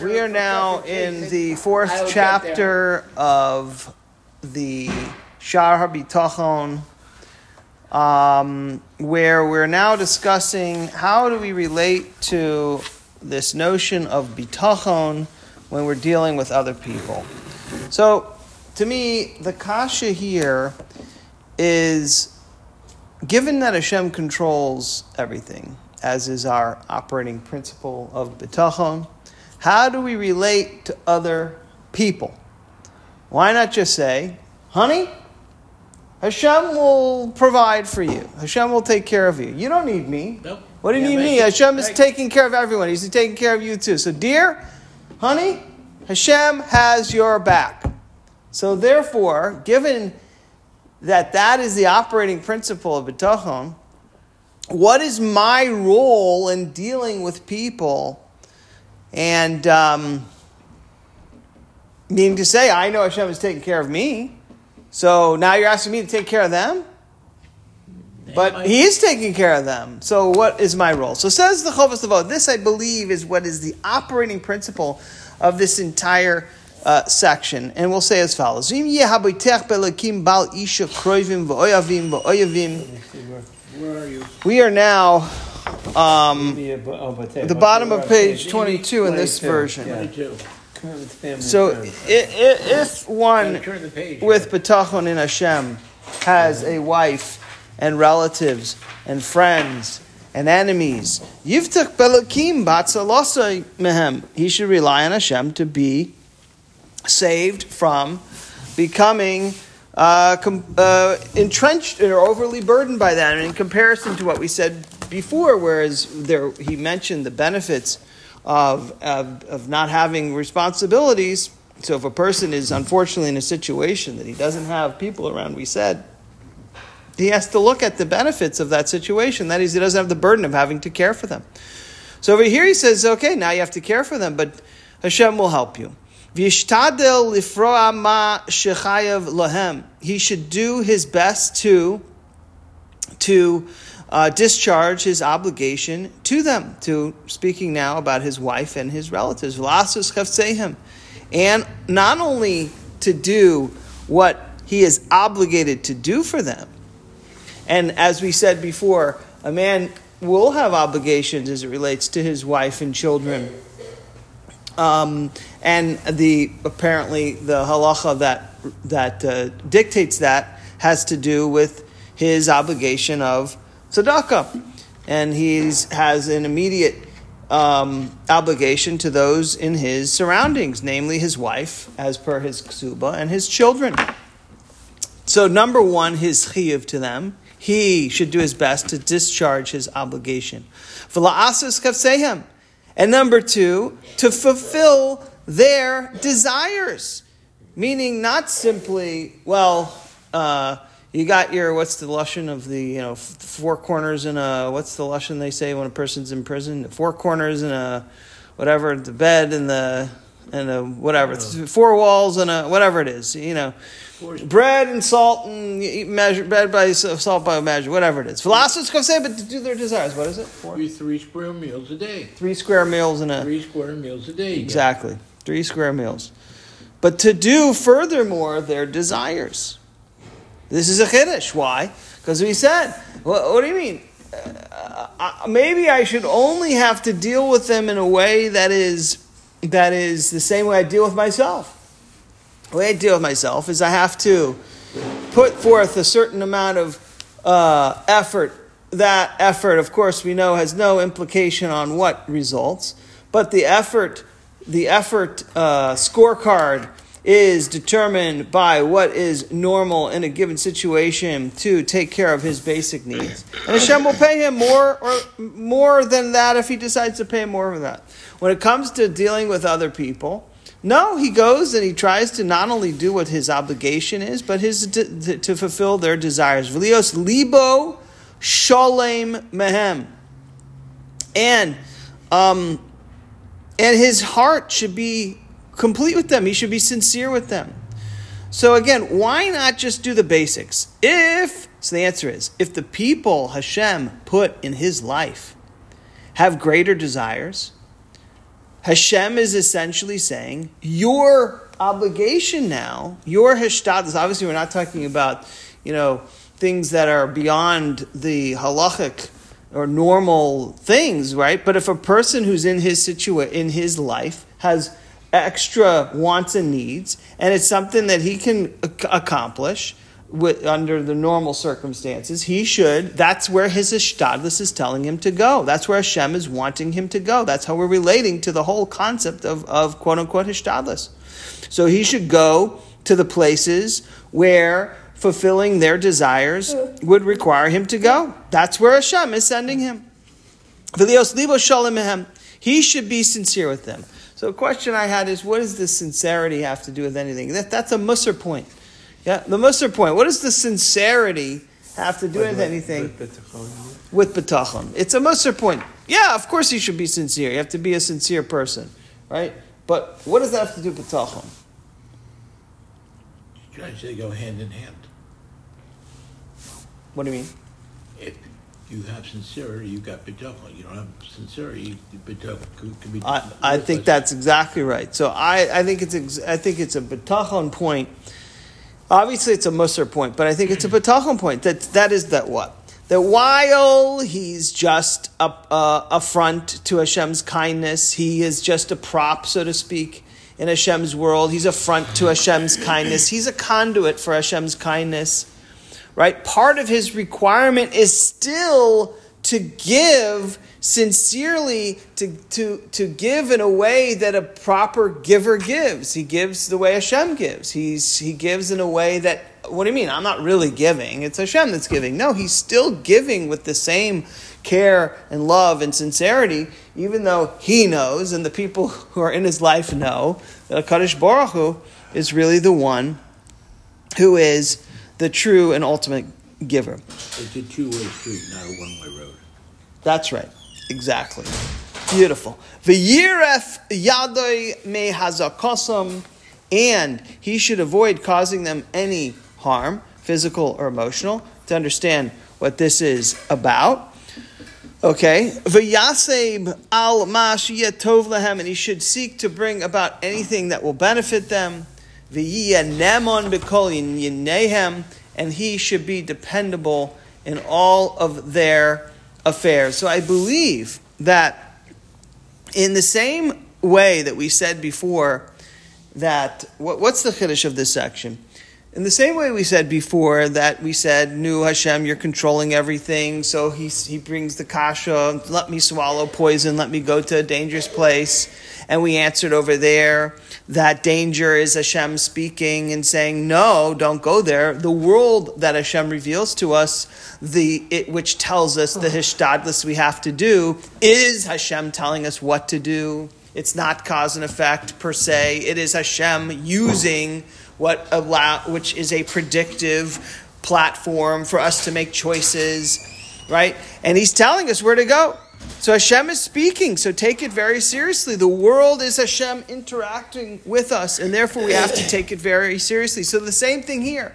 We are now in the fourth chapter of the Shaar HaBitachon, um, where we're now discussing how do we relate to this notion of bitachon when we're dealing with other people. So, to me, the kasha here is given that Hashem controls everything, as is our operating principle of bitachon, how do we relate to other people? Why not just say, honey, Hashem will provide for you. Hashem will take care of you. You don't need me. Nope. What do you Yeah, need me? it- Hashem is taking care of everyone. He's taking care of you too. So, dear, honey, Hashem has your back. So, therefore, given that that is the operating principle of bitachon, what is my role in dealing with people? And um, meaning to say, I know Hashem is taking care of me. So now you're asking me to take care of them? But might- he is taking care of them. So what is my role? So says the Chovas Levot. This, I believe, is what is the operating principle of this entire uh, section. And we'll say as follows. "V'im yeh haboitech belakim bal isha kroivim v'oyavim v'oyavim." Where are you? We are now um, the bottom of page 22 in this version. So if one with betachon in Hashem has a wife and relatives and friends and enemies, yivtach belakim mehem. He should rely on Hashem to be saved from becoming uh, com- uh, entrenched or overly burdened by that. And in comparison to what we said before, whereas there he mentioned the benefits of, of, of not having responsibilities. So if a person is unfortunately in a situation that he doesn't have people around, we said, he has to look at the benefits of that situation. That is, he doesn't have the burden of having to care for them. So over here he says, okay, now you have to care for them, but Hashem will help you. He should do his best to to uh, discharge his obligation to them. To speaking now about his wife and his relatives. And not only to do what he is obligated to do for them. And as we said before, a man will have obligations as it relates to his wife and children. Um, and the apparently the halacha that that uh, dictates that has to do with his obligation of tzedakah, and he has an immediate um, obligation to those in his surroundings, namely his wife, as per his ksuba, and his children. So, number one, his chiyuv to them. He should do his best to discharge his obligation. And number two, to fulfill their desires. Meaning not simply, well, uh, you got your, what's the lushan of the, you know, f- four corners in a, what's the lushan they say when a person's in prison? Four corners in a, whatever, the bed and the, and a, whatever, four walls and a, whatever it is, you know bread and salt and measure bread by salt by measure, whatever it is. Philosophers come say, but to do their desires. What is it? Four? Three, three square meals a day. Three square meals in a Three square meals a day. exactly three square meals. But to do furthermore their desires. This is a chiddush. Why? Because we said, what, do you mean? Uh, uh, maybe I should only have to deal with them in a way that is that is the same way I deal with myself. The way I deal with myself is I have to put forth a certain amount of uh, effort. That effort, of course, we know has no implication on what results, but the effort, the effort uh, scorecard is determined by what is normal in a given situation to take care of his basic needs. And Hashem will pay him more or more than that if he decides to pay more of that. When it comes to dealing with other people, no, he goes and he tries to not only do what his obligation is, but his to, to fulfill their desires. V'lios libo shalem mehem, and um, and his heart should be complete with them. He should be sincere with them. So again, why not just do the basics? If so, the answer is if the people Hashem put in his life have greater desires, Hashem is essentially saying, your obligation now, your hishtadlus, obviously we're not talking about, you know, things that are beyond the halachic or normal things, right? But if a person who's in his situa- in his life has extra wants and needs, and it's something that he can ac- accomplish with, under the normal circumstances, he should. That's where his ishtadlus is telling him to go. That's where Hashem is wanting him to go. That's how we're relating to the whole concept of, of quote unquote ishtadlus. So he should go to the places where fulfilling their desires would require him to go. That's where Hashem is sending him. He should be sincere with them. So the question I had is, what does the sincerity have to do with anything? That, that's a musser point. Yeah, the musser point. What does the sincerity have to do with anything with betachon? It's a musser point. Yeah, of course you should be sincere. You have to be a sincere person, right? But what does that have to do with betachon? Trying to say go hand in hand. What do you mean? If you have sincerity, you got bitachon. You don't have sincerity, could, could be. I, I think that's exactly right. So I, I think it's ex- I think it's a betachon point. Obviously, it's a musser point, but I think it's a betachon point. That that is that what that while he's just a, a, a front to Hashem's kindness, he is just a prop, so to speak, in Hashem's world. He's a front to Hashem's kindness. He's a conduit for Hashem's kindness. Right? Part of his requirement is still to give sincerely, to, to, to give in a way that a proper giver gives. He gives the way Hashem gives. He's, he gives in a way that, what do you mean? I'm not really giving. It's Hashem that's giving. No, he's still giving with the same care and love and sincerity, even though he knows and the people who are in his life know that HaKadosh Baruch Hu is really the one who is the true and ultimate giver. It's a two-way street, not a one-way road. That's right. Exactly. Beautiful. V'yiref yadoi me hazakosam, and he should avoid causing them any harm, physical or emotional, to understand what this is about. Okay. V'yaseb al mash tov lahem, and he should seek to bring about anything that will benefit them. And he should be dependable in all of their affairs. So I believe that in the same way that we said before that what, what's the chiddush of this section? In the same way we said before that we said, Nu Hashem, you're controlling everything, so he, he brings the kasha, let me swallow poison, let me go to a dangerous place. And we answered over there that danger is Hashem speaking and saying, No, don't go there. The world that Hashem reveals to us, the it, which tells us the hishtadlus we have to do, is Hashem telling us what to do. It's not cause and effect per se. It is Hashem using what allow, which is a predictive platform for us to make choices, right? And He's telling us where to go. So Hashem is speaking, so take it very seriously. The world is Hashem interacting with us, and therefore we have to take it very seriously. So the same thing here,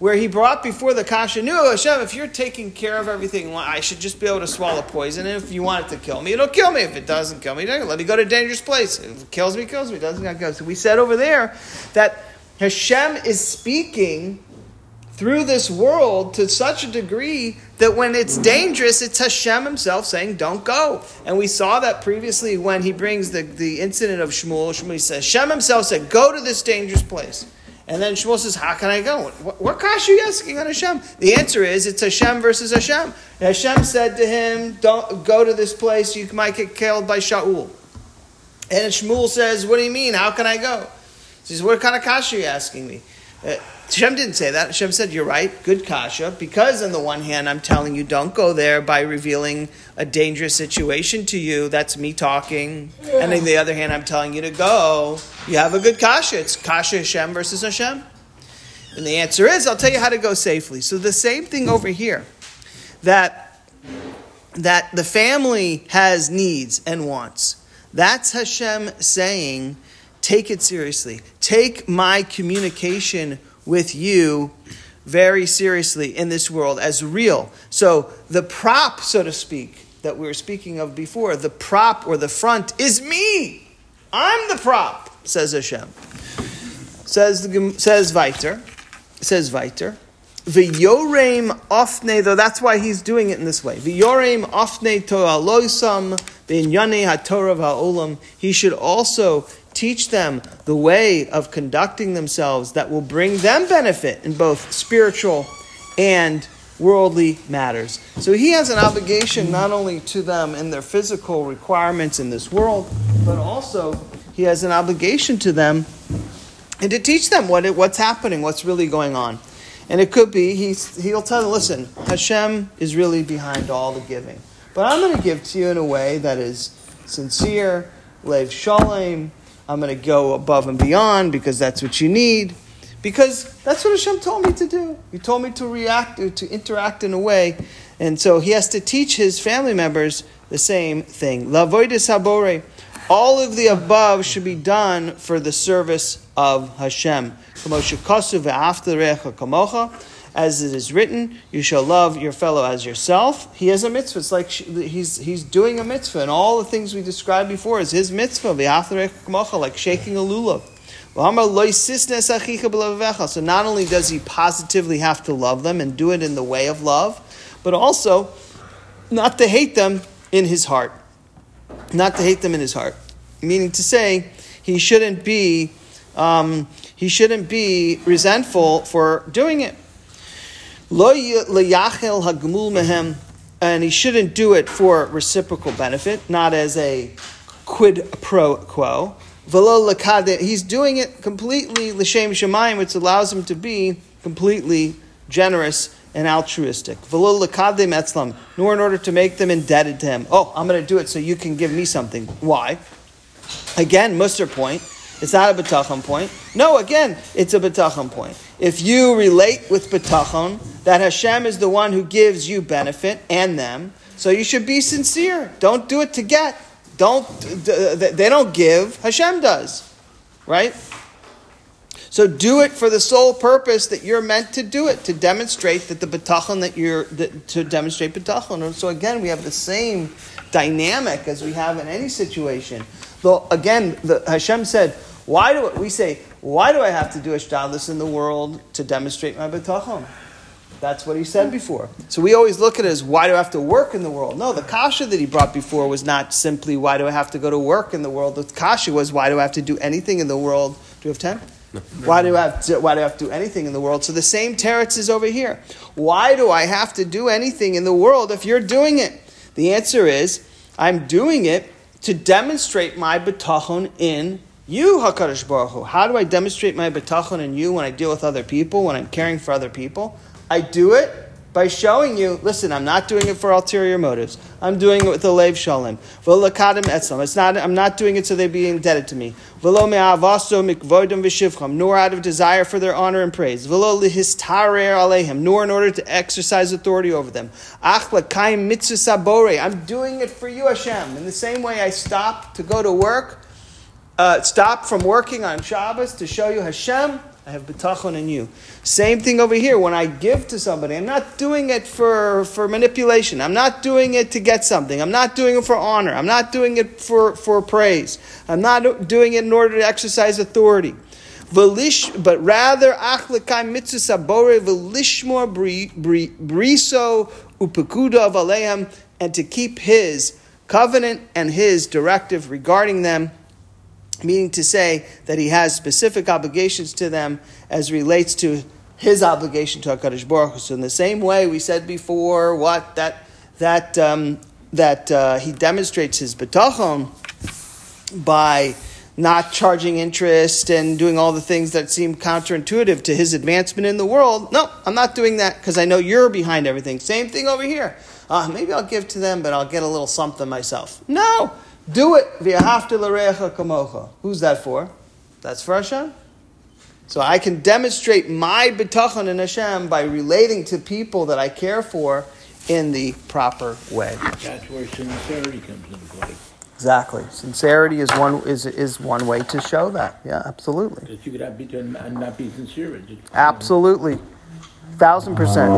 where he brought before the Kasha, no, Hashem, if you're taking care of everything, well, I should just be able to swallow poison. And if you want it to kill me, it'll kill me. If it doesn't kill me, let me go to a dangerous place. If it kills me, kills me. Doesn't not go. So we said over there that Hashem is speaking through this world to such a degree that when it's dangerous, it's Hashem himself saying, don't go. And we saw that previously when he brings the, the incident of Shmuel. Shmuel says, Hashem himself said, go to this dangerous place. And then Shmuel says, how can I go? What, what are you asking on Hashem? The answer is, it's Hashem versus Hashem. And Hashem said to him, don't go to this place, you might get killed by Shaul. And Shmuel says, what do you mean? How can I go? He says, what kind of kasha are you asking me? Uh, Hashem didn't say that. Hashem said, You're right, good kasha, because on the one hand, I'm telling you, don't go there by revealing a dangerous situation to you. That's me talking. Yeah. And on the other hand, I'm telling you to go. You have a good kasha. It's kasha Hashem versus Hashem. And the answer is, I'll tell you how to go safely. So the same thing over here that, that the family has needs and wants. That's Hashem saying, Take it seriously. Take my communication with you very seriously in this world as real. So the prop, so to speak, that we were speaking of before, the prop or the front, is me. I'm the prop, says Hashem. Says says Viter, says Viter. V'yorem ofne, though that's why he's doing it in this way. V'yorem ofne to'aloisam b'inyane ha'torah ha'olam. He should also teach them the way of conducting themselves that will bring them benefit in both spiritual and worldly matters. So he has an obligation not only to them in their physical requirements in this world, but also he has an obligation to them and to teach them what it, what's happening, what's really going on. And it could be he's, he'll tell them, listen, Hashem is really behind all the giving. But I'm going to give to you in a way that is sincere, lev shalom. I'm going to go above and beyond because that's what you need. Because that's what Hashem told me to do. He told me to react, to interact in a way. And so he has to teach his family members the same thing. La Lavoidis habore. All of the above should be done for the service of Hashem. As it is written, you shall love your fellow as yourself. He has a mitzvah. It's like he's, he's doing a mitzvah. And all the things we described before is his mitzvah, like shaking a lulav. So not only does he positively have to love them and do it in the way of love, but also not to hate them in his heart. Not to hate them in his heart. Meaning to say, he shouldn't be um, he shouldn't be resentful for doing it. And he shouldn't do it for reciprocal benefit, not as a quid pro quo. He's doing it completely l'shem shemayim, which allows him to be completely generous and altruistic. Nor in order to make them indebted to him. Oh, I'm going to do it so you can give me something. Why? Again, Musser point. It's not a betachon point. No, again, it's a betachon point. If you relate with betachon that Hashem is the one who gives you benefit and them, so you should be sincere. Don't do it to get. Don't they don't give? Hashem does, right? So do it for the sole purpose that you're meant to do it to demonstrate that the betachon that you're to demonstrate betachon. So again, we have the same dynamic as we have in any situation. Though again, the, Hashem said, "Why do we say? Why do I have to do a in the world to demonstrate my betachon?" That's what he said before. So we always look at it as why do I have to work in the world? No, the kasha that he brought before was not simply why do I have to go to work in the world. The kasha was why do I have to do anything in the world? Do we have ten? No. Why do I have to, why do I have to do anything in the world? So the same teretz is over here. Why do I have to do anything in the world if you're doing it? The answer is I'm doing it to demonstrate my betachon in you, Hakadosh Baruch Hu. How do I demonstrate my betachon in you when I deal with other people, when I'm caring for other people? I do it by showing you, listen, I'm not doing it for ulterior motives. I'm doing it with a lev shalom. It's not, I'm not doing it so they be indebted to me. Nor out of desire for their honor and praise. Nor in order to exercise authority over them. I'm doing it for you, Hashem. In the same way I stop to go to work, uh, stop from working on Shabbos to show you Hashem. I have betachon in you. Same thing over here. When I give to somebody, I'm not doing it for, for manipulation. I'm not doing it to get something. I'm not doing it for honor. I'm not doing it for, for praise. I'm not doing it in order to exercise authority. Velish, but rather achlekai mitzvah sabore velishmor briso upekuda of and to keep his covenant and his directive regarding them meaning to say that he has specific obligations to them as relates to his obligation to Hakadosh Baruch Hu. So in the same way we said before, what that that um, that uh, he demonstrates his betachon by not charging interest and doing all the things that seem counterintuitive to his advancement in the world. No, I'm not doing that because I know you're behind everything. Same thing over here. Uh, maybe I'll give to them, but I'll get a little something myself. No, do it v'ahavta l'recha kamocha. Who's that for? That's for Hashem. So I can demonstrate my betachon in Hashem by relating to people that I care for in the proper way. That's where sincerity comes into play. Exactly. Sincerity is one is is one way to show that. Yeah, absolutely. Because you could have be and not be sincere. Absolutely. Thousand percent.